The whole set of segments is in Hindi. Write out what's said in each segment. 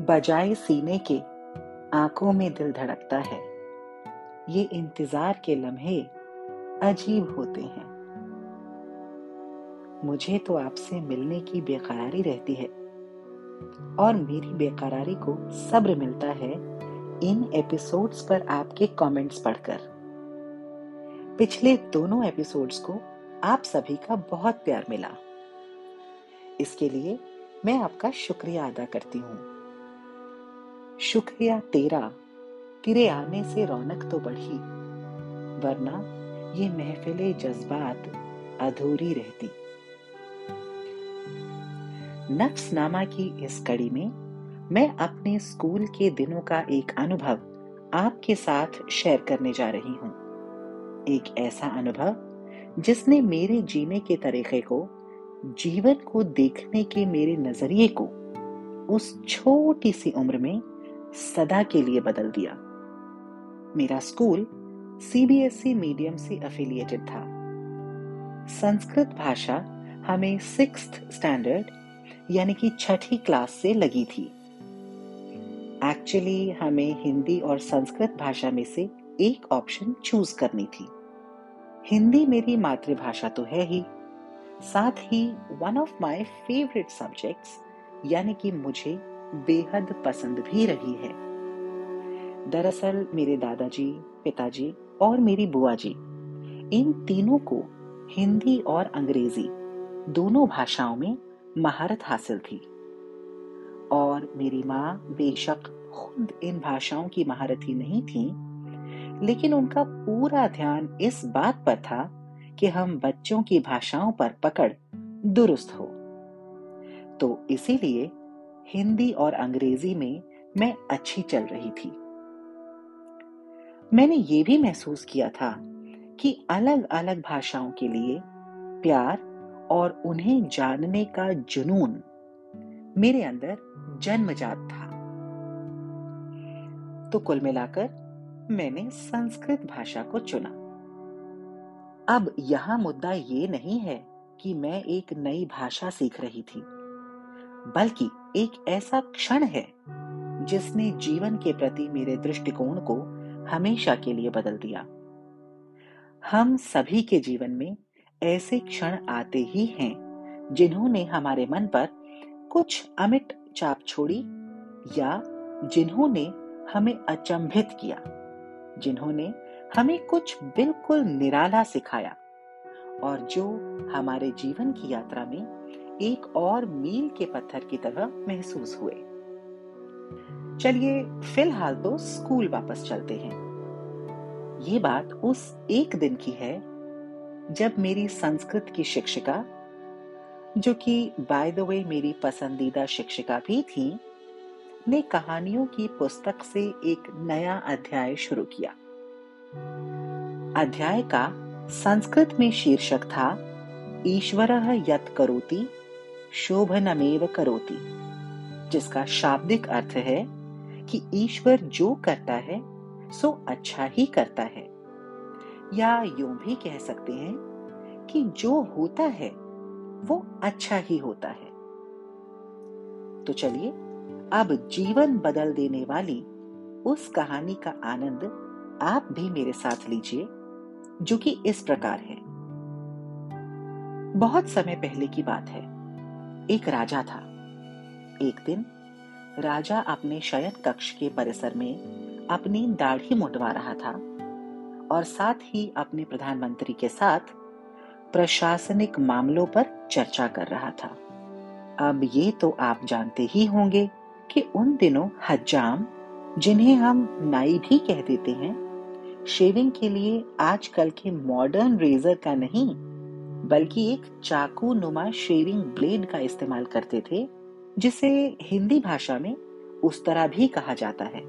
बजाय सीने के, आँखों में दिल धड़कता है। ये इंतज़ार के लम्हे अजीब होते हैं। मुझे तो आपसे मिलने की बेकरारी रहती है। और मेरी बेकरारी को सब्र मिलता है इन एपिसोड्स पर आपके कमेंट्स पढ़कर। पिछले दोनों एपिसोड्स को आप सभी का बहुत प्यार मिला। इसके लिए मैं आपका शुक्रिया अदा करती हूँ। शुक्रिया तेरा तेरे आने से रौनक तो बढ़ी। वरना ये महफिले जज्बात अधूरी रहती। नफ्सनामा की इस कड़ी में मैं अपने स्कूल के दिनों का एक अनुभव आपके साथ शेयर करने जा रही हूँ। एक ऐसा अनुभव जिसने मेरे जीने के तरीके को, जीवन को देखने के मेरे नज़रिए को, उस छोटी सी उम्र में सदा के लिए बदल दिया। मेरा स्कूल सीबीएसई मीडियम से अफिलिएटेड था। संस्कृत भाषा हमें सिक्स स्टैंडर्ड यानी कि छठी क्लास से लगी थी। एक्चुअली हमें हिंदी और संस्कृत भाषा में से एक ऑप्शन चूज़ करनी थी। हिंदी मेरी मातृभाषा तो है ही। साथ ही one of my favourite subjects यानी कि मुझे बेहद पसंद भी रही है। दरअसल मेरे दादाजी, पिताजी और मेरी बुआ जी, इन तीनों को हिंदी और अंग्रेज़ी दोनों भाषाओं में महारत हासिल थी। और मेरी माँ बेशक खुद इन भाषाओं की महारत ही नहीं थी, लेकिन उनका पूरा ध्यान इस बात पर था कि हम बच्चों की भाषाओं पर पकड़ दुरुस्त हो। तो इसीलिए हिंदी और अंग्रेज़ी में मैं अच्छी चल रही थी। मैंने ये भी महसूस किया था कि अलग अलग भाषाओं के लिए प्यार और उन्हें जानने का जुनून मेरे अंदर जन्मजात था। तो कुल मिलाकर मैंने संस्कृत भाषा को चुना। अब यहाँ मुद्दा ये नहीं है कि मैं एक नई भाषा सीख रही थी। बल्कि एक ऐसा क्षण है जिसने जीवन के प्रति मेरे दृष्टिकोण को हमेशा के लिए बदल दिया। हम सभी के जीवन में ऐसे क्षण आते ही हैं जिन्होंने हमारे मन पर कुछ अमिट चाप छोड़ी या जिन्होंने हमें अचंभित किया, जिन्होंने हमें कुछ बिल्कुल निराला सिखाया और जो हमारे जीवन की यात्रा में एक और मील के पत्थर की तरह महसूस हुए। चलिए, फ़िलहाल तो स्कूल वापस चलते हैं। ये बात उस एक दिन की है, जब मेरी संस्कृत की शिक्षिका, जो कि बाय द वे मेरी पसंदीदा शिक्षिका भी थी, ने कहानियों की पुस्तक से एक नया अध्याय शुरू किया। अध्याय का संस्कृत में शीर्षक था, ईश्वर यत करोति शोभनमेव करोति। जिसका शाब्दिक अर्थ है कि ईश्वर जो करता है, सो अच्छा ही करता है। या यूँ भी कह सकते हैं कि जो होता है, वो अच्छा ही होता है। तो चलिए, अब जीवन बदल देने वाली उस कहानी का आनंद आप भी मेरे साथ लीजिए, जो कि इस प्रकार है। बहुत समय पहले की बात है। एक राजा था। एक दिन राजा अपने शयन कक्ष के परिसर में अपनी दाढ़ी मुटवा रहा था और साथ ही अपने प्रधानमंत्री के साथ प्रशासनिक मामलों पर चर्चा कर रहा था। अब ये तो आप जानते ही होंगे कि उन दिनों हजाम जिन्हें हम नाई भी कह देते हैं, शेविंग के लिए आजकल के मॉडर्न रेजर का नहीं बल्कि एक चाकू नुमा शेविंग ब्लेड का इस्तेमाल करते थे, जिसे हिंदी भाषा में उस तरह भी कहा जाता है।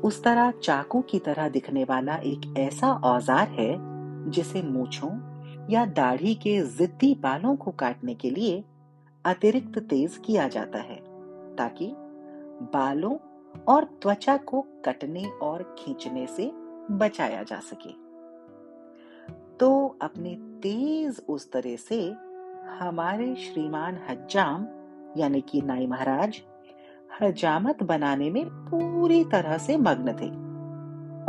उस तरह चाकू की तरह दिखने वाला एक ऐसा औज़ार है, जिसे मूछों या दाढ़ी के जिद्दी बालों को काटने के लिए अतिरिक्त तेज किया जाता है, ताकि बालों और त्वचा को कटने और खींचने से बचाया जा सके। तो अपने तेज उस तरह से हमारे श्रीमान हज्जाम, यानी कि नाई महाराज, हजामत बनाने में पूरी तरह से मग्न थे।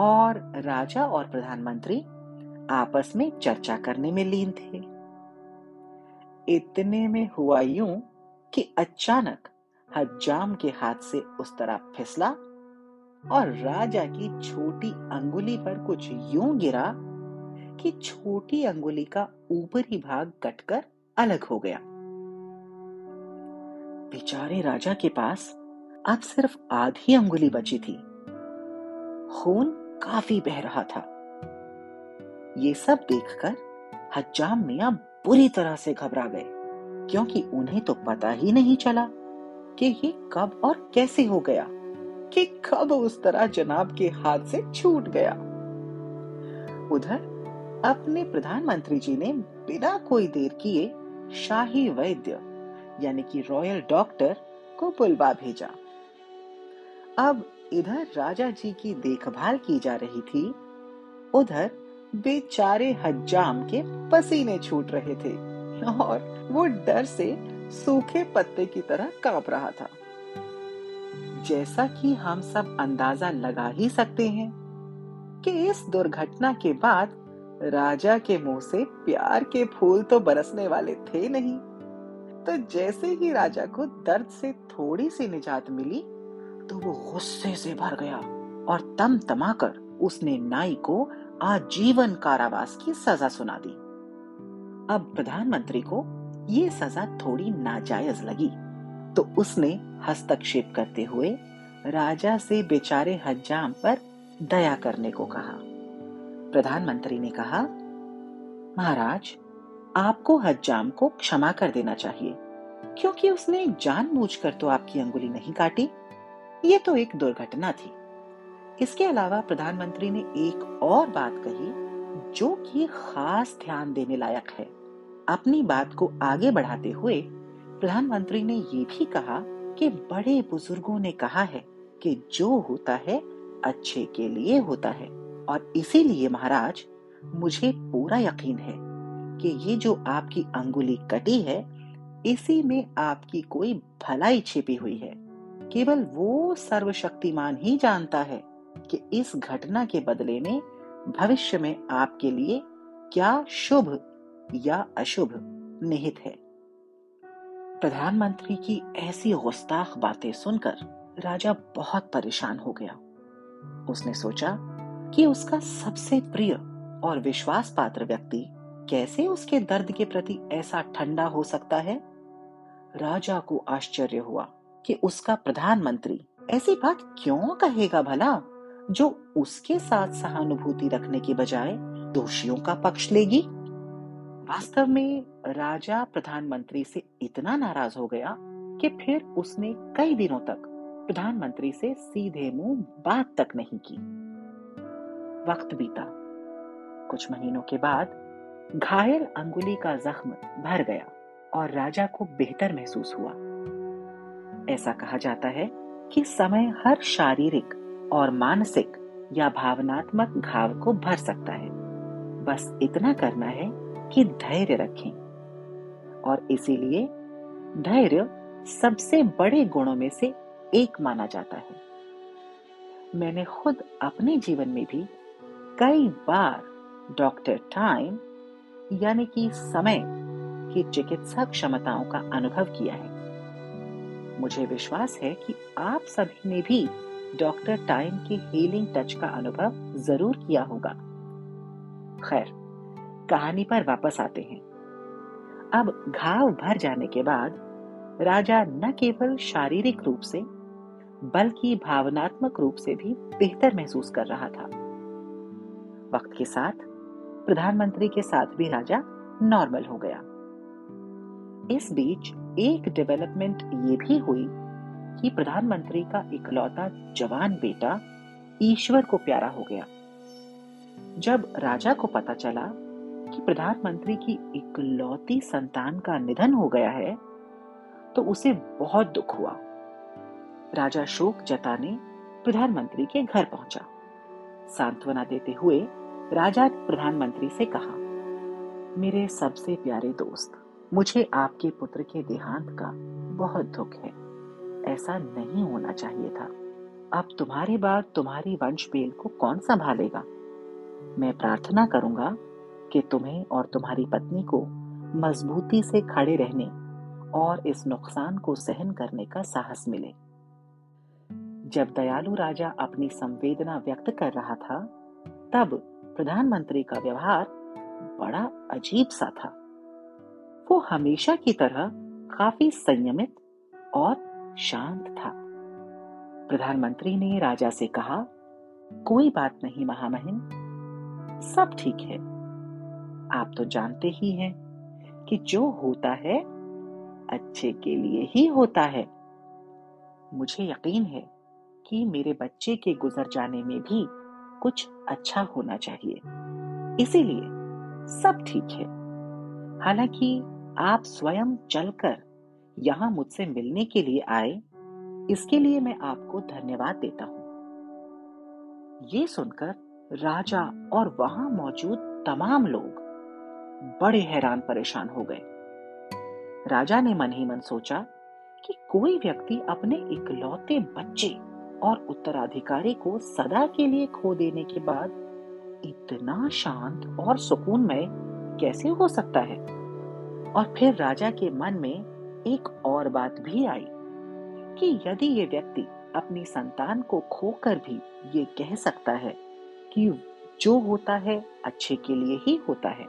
और राजा और प्रधानमंत्री आपस में चर्चा करने में लीन थे। इतने में हुआ यूँ कि अचानक हजाम के हाथ से उस तरह फिसला और राजा की छोटी अंगुली पर कुछ यूँ गिरा कि छोटी अंगुली का ऊपरी भाग कटकर अलग हो गया। बेचारे राजा के पास अब सिर्फ़ आधी अंगुली बची थी। खून काफ़ी बह रहा था। ये सब देखकर हजाम मिया बुरी तरह से घबरा गए, क्योंकि उन्हें तो पता ही नहीं चला कि ये कब और कैसे हो गया, कि कब उस तरह जनाब के हाथ से छूट गया। उधर अपने प्रधानमंत्री जी ने बिना कोई देर किए शाही वैद्य, यानी कि रॉयल डॉक्टर, को बुलवा भेजा। अब इधर राजा जी की देखभाल की जा रही थी, उधर बेचारे हज्जाम के पसीने छूट रहे थे और वो डर से सूखे पत्ते की तरह काँप रहा था। जैसा कि हम सब अंदाज़ा लगा ही सकते हैं कि इस दुर्घटना के बाद राजा के मुँह से प्यार के फूल तो बरसने वाले थे नहीं। तो जैसे ही राजा को दर्द से थोड़ी सी निजात मिली तो वो गुस्से से भर गया और तम तमाकर उसने नाई को आजीवन कारावास की सजा सुना दी। अब प्रधानमंत्री को ये सजा थोड़ी नाजायज लगी तो उसने हस्तक्षेप करते हुए राजा से बेचारे हज्जाम पर दया करने को कहा। प्रधानमंत्री ने कहा, महाराज, आपको हज्जाम को क्षमा कर देना चाहिए, क्योंकि उसने जानबूझकर तो आपकी अंगुली नहीं काटी। ये तो एक दुर्घटना थी। इसके अलावा प्रधानमंत्री ने एक और बात कही, जो कि खास ध्यान देने लायक है। अपनी बात को आगे बढ़ाते हुए प्रधानमंत्री ने ये भी कहा कि बड़े बुज़ुर्गों ने कहा है कि जो होता है, अच्छे के लिए होता है। और इसीलिए महाराज, मुझे पूरा यकीन है कि ये जो आपकी अंगुली कटी है, इसी में आपकी कोई भलाई छिपी हुई है। केवल वो सर्वशक्तिमान ही जानता है कि इस घटना के बदले में भविष्य में आपके लिए क्या शुभ या अशुभ निहित है। प्रधानमंत्री की ऐसी गुस्ताख बातें सुनकर राजा बहुत परेशान हो गया। उसने सोचा कि उसका सबसे प्रिय और विश्वास पात्र व्यक्ति कैसे उसके दर्द के प्रति ऐसा ठंडा हो सकता है? राजा को आश्चर्य हुआ कि उसका प्रधानमंत्री ऐसी बात क्यों कहेगा भला, जो उसके साथ सहानुभूति रखने के बजाय दोषियों का पक्ष लेगी? वास्तव में राजा प्रधानमंत्री से इतना नाराज़ हो गया कि फिर उसने कई दिनों तक प्रधानमंत्री से सीधे मुँह बात तक नहीं की। वक्त बीता। कुछ महीनों के बाद घायल अंगुली का जख्म भर गया और राजा को बेहतर महसूस हुआ। ऐसा कहा जाता है कि समय हर शारीरिक और मानसिक या भावनात्मक घाव को भर सकता है। बस इतना करना है कि धैर्य रखें। और इसीलिए धैर्य सबसे बड़े गुणों में से एक माना जाता है। मैंने खुद अपने जीवन में भी कई बार डॉक्टर टाइम, यानी कि समय, की चिकित्सा क्षमताओं का अनुभव किया है। मुझे विश्वास है कि आप सभी ने भी डॉक्टर टाइम के हीलिंग टच का अनुभव ज़रूर किया होगा। खैर, कहानी पर वापस आते हैं। अब घाव भर जाने के बाद राजा न केवल शारीरिक रूप से, बल्कि भावनात्मक रूप से भी बेहतर महसूस कर रहा था। वक्त के साथ प्रधानमंत्री के साथ भी राजा नॉर्मल हो गया। इस बीच एक डेवलपमेंट ये भी हुई कि प्रधानमंत्री का इकलौता जवान बेटा ईश्वर को प्यारा हो गया। जब राजा को पता चला कि प्रधानमंत्री की इकलौती संतान का निधन हो गया है तो उसे बहुत दुख हुआ। राजा शोक जताने प्रधानमंत्री के घर पहुँचा। सांत्वना देते हुए राजा प्रधानमंत्री से कहा, मेरे सबसे प्यारे दोस्त, मुझे आपके पुत्र के देहांत का बहुत दुख है। ऐसा नहीं होना चाहिए था। अब तुम्हारे बाद तुम्हारी वंश बेल को कौन संभालेगा? मैं प्रार्थना करूँगा कि तुम्हें और तुम्हारी पत्नी को मजबूती से खड़े रहने और इस नुकसान को सहन करने का साहस मिले। जब दयालु राजा अपनी संवेदना व्यक्त कर रहा था, तब प्रधानमंत्री का व्यवहार बड़ा अजीब सा था। वो हमेशा की तरह काफ़ी संयमित और शांत था। प्रधानमंत्री ने राजा से कहा, कोई बात नहीं महामहिम, सब ठीक है। आप तो जानते ही हैं कि जो होता है, अच्छे के लिए ही होता है। मुझे यकीन है कि मेरे बच्चे के गुजर जाने में भी कुछ अच्छा होना चाहिए। इसीलिए सब ठीक है। हालाँकि आप स्वयं चलकर यहाँ मुझसे मिलने के लिए आए, इसके लिए मैं आपको धन्यवाद देता हूँ। ये सुनकर राजा और वहाँ मौजूद तमाम लोग बड़े हैरान परेशान हो गए। राजा ने मन ही मन सोचा कि कोई व्यक्ति अपने इकलौते बच्चे और उत्तराधिकारी को सदा के लिए खो देने के बाद इतना शांत और सुकूनमय कैसे हो सकता है? और फिर राजा के मन में एक और बात भी आई कि यदि ये व्यक्ति अपनी संतान को खोकर भी ये कह सकता है कि जो होता है अच्छे के लिए ही होता है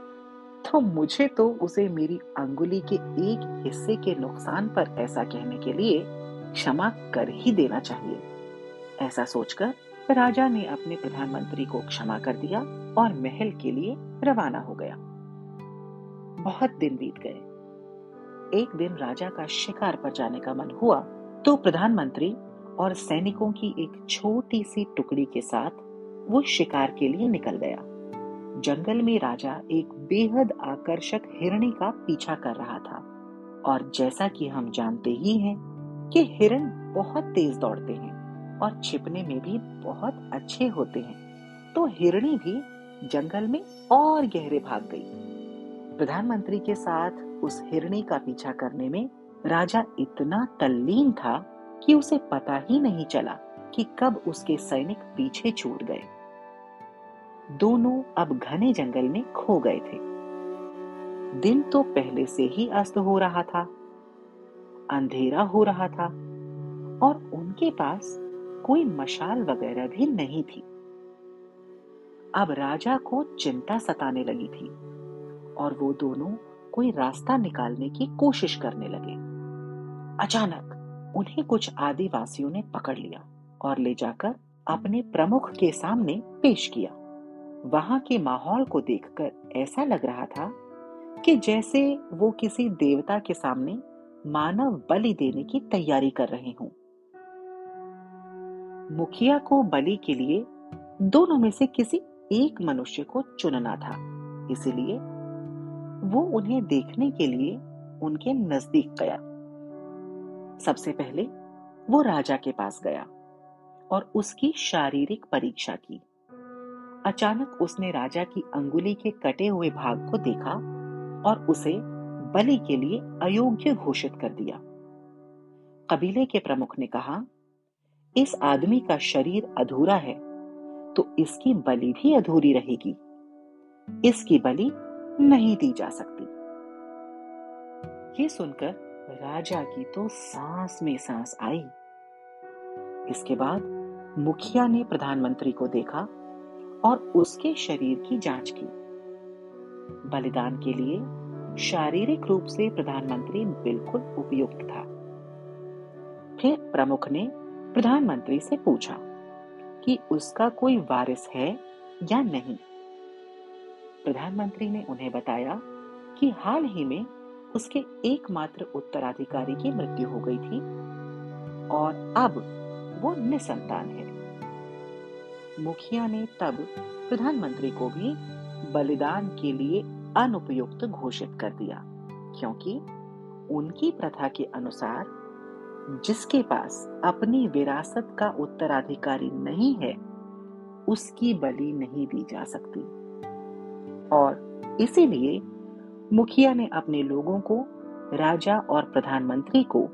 तो मुझे तो उसे मेरी अंगुली के एक हिस्से के नुकसान पर ऐसा कहने के लिए क्षमा कर ही देना चाहिए। ऐसा सोचकर राजा ने अपने प्रधानमंत्री को क्षमा कर दिया और महल के लिए रवाना हो गया। बहुत दिन बीत गए। एक दिन राजा का शिकार पर जाने का मन हुआ तो प्रधानमंत्री और सैनिकों की एक छोटी सी टुकड़ी के साथ वो शिकार के लिए निकल गया। जंगल में राजा एक बेहद आकर्षक हिरणी का पीछा कर रहा था और जैसा कि हम जानते ही हैं कि हिरण बहुत तेज दौड़ते हैं। और छिपने में भी बहुत अच्छे होते हैं। तो हिरणी भी जंगल में और गहरे भाग गई। प्रधानमंत्री के साथ उस हिरणी का पीछा करने में राजा इतना तल्लीन था कि उसे पता ही नहीं चला कि कब उसके सैनिक पीछे छूट गए। दोनों अब घने जंगल में खो गए थे। दिन तो पहले से ही अस्त हो रहा था, अंधेरा हो रहा था और उनके पास कोई मशाल वगैरह भी नहीं थी। अब राजा को चिंता सताने लगी थी और वो दोनों कोई रास्ता निकालने की कोशिश करने लगे। अचानक उन्हें कुछ आदिवासियों ने पकड़ लिया और ले जाकर अपने प्रमुख के सामने पेश किया। वहाँ के माहौल को देखकर ऐसा लग रहा था कि जैसे वो किसी देवता के सामने मानव बलि देने की तैयारी कर रहे हों। मुखिया को बलि के लिए दोनों में से किसी एक मनुष्य को चुनना था। इसलिए वो उन्हें देखने के लिए उनके नज़दीक गया। सबसे पहले वो राजा के पास गया और उसकी शारीरिक परीक्षा की। अचानक उसने राजा की अंगुली के कटे हुए भाग को देखा और उसे बलि के लिए अयोग्य घोषित कर दिया। कबीले के प्रमुख ने कहा इस आदमी का शरीर अधूरा है तो इसकी बलि भी अधूरी रहेगी। इसकी बलि नहीं दी जा सकती। ये सुनकर राजा की तो सांस में सांस आई। इसके बाद मुखिया ने प्रधानमंत्री को देखा और उसके शरीर की जाँच की। बलिदान के लिए शारीरिक रूप से प्रधानमंत्री बिल्कुल उपयुक्त था। फिर प्रमुख ने प्रधानमंत्री से पूछा कि उसका कोई वारिस है या नहीं? प्रधानमंत्री ने उन्हें बताया कि हाल ही में उसके एकमात्र उत्तराधिकारी की मृत्यु हो गई थी और अब वो निसंतान है। मुखिया ने तब प्रधानमंत्री को भी बलिदान के लिए अनुपयुक्त घोषित कर दिया, क्योंकि उनकी प्रथा के अनुसार जिसके पास अपनी विरासत का उत्तराधिकारी नहीं है, उसकी बलि नहीं दी जा सकती। और इसीलिए मुखिया ने अपने लोगों को, राजा और प्रधानमंत्री को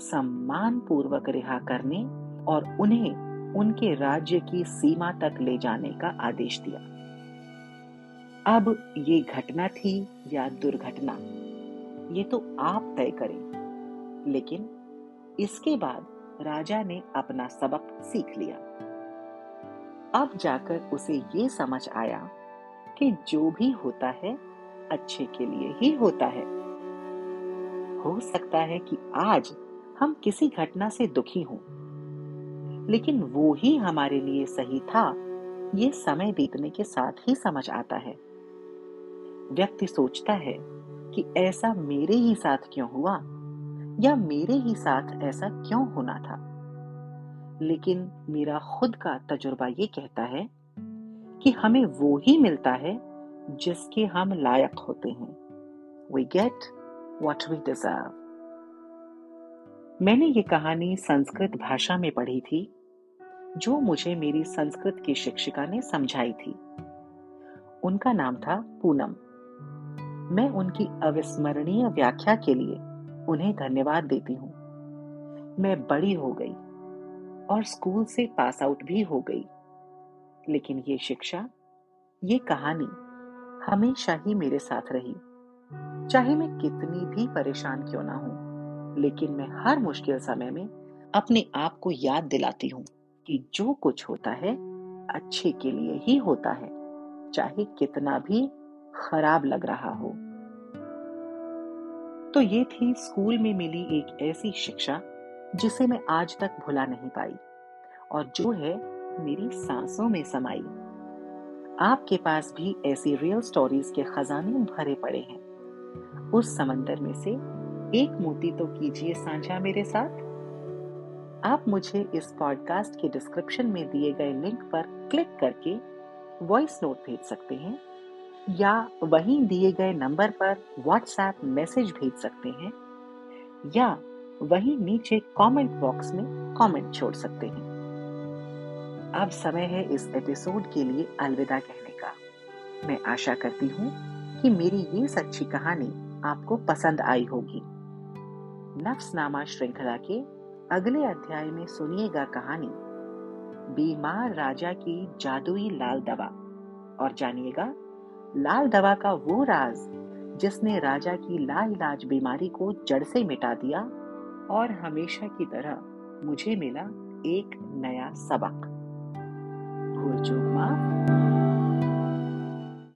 सम्मान पूर्वक रिहा करने और उन्हें उनके राज्य की सीमा तक ले जाने का आदेश दिया। अब ये घटना थी या दुर्घटना, ये तो आप तय करें, लेकिन इसके बाद राजा ने अपना सबक सीख लिया। अब जाकर उसे ये समझ आया कि जो भी होता है, अच्छे के लिए ही होता है। हो सकता है कि आज हम किसी घटना से दुखी हों, लेकिन वो ही हमारे लिए सही था, ये समय बीतने के साथ ही समझ आता है। व्यक्ति सोचता है कि ऐसा मेरे ही साथ क्यों हुआ? या मेरे ही साथ ऐसा क्यों होना था? लेकिन मेरा खुद का तजुर्बा ये कहता है कि हमें वो ही मिलता है जिसके हम लायक होते हैं। We get what we deserve मैंने ये कहानी संस्कृत भाषा में पढ़ी थी, जो मुझे मेरी संस्कृत की शिक्षिका ने समझाई थी। उनका नाम था पूनम। मैं उनकी अविस्मरणीय व्याख्या के लिए उन्हें धन्यवाद देती हूँ। मैं बड़ी हो गई और स्कूल से पास आउट भी हो गई। लेकिन ये शिक्षा, ये कहानी हमेशा ही मेरे साथ रही। चाहे मैं कितनी भी परेशान क्यों ना हूँ, लेकिन मैं हर मुश्किल समय में अपने आप को याद दिलाती हूँ कि जो कुछ होता है, अच्छे के लिए ही होता है, चाहे कितना भी खराब लग रहा हो। तो ये थी स्कूल में मिली एक ऐसी शिक्षा, जिसे मैं आज तक भुला नहीं पाई, और जो है मेरी सांसों में समाई। आपके पास भी ऐसी रियल स्टोरीज के खजाने भरे पड़े हैं। उस समंदर में से एक मोती तो कीजिए साझा मेरे साथ। आप मुझे इस पॉडकास्ट के डिस्क्रिप्शन में दिए गए लिंक पर क्लिक करके वॉइस नोट भेज सकते हैं। या वहीं दिए गए नंबर पर व्हाट्सएप मैसेज भेज सकते हैं, या वहीं नीचे कमेंट बॉक्स में कमेंट छोड़ सकते हैं। अब समय है इस एपिसोड के लिए अलविदा कहने का। मैं आशा करती हूँ कि मेरी ये सच्ची कहानी आपको पसंद आई होगी। नफ्सनामा श्रृंखला के अगले अध्याय में सुनिएगा कहानी, बीमार राजा की जादुई लाल दवा, और जानिएगा लाल दवा का वो राज जिसने राजा की लाल लाइलाज बीमारी को जड़ से मिटा दिया और हमेशा की तरह मुझे मिला एक नया सबक। माफ़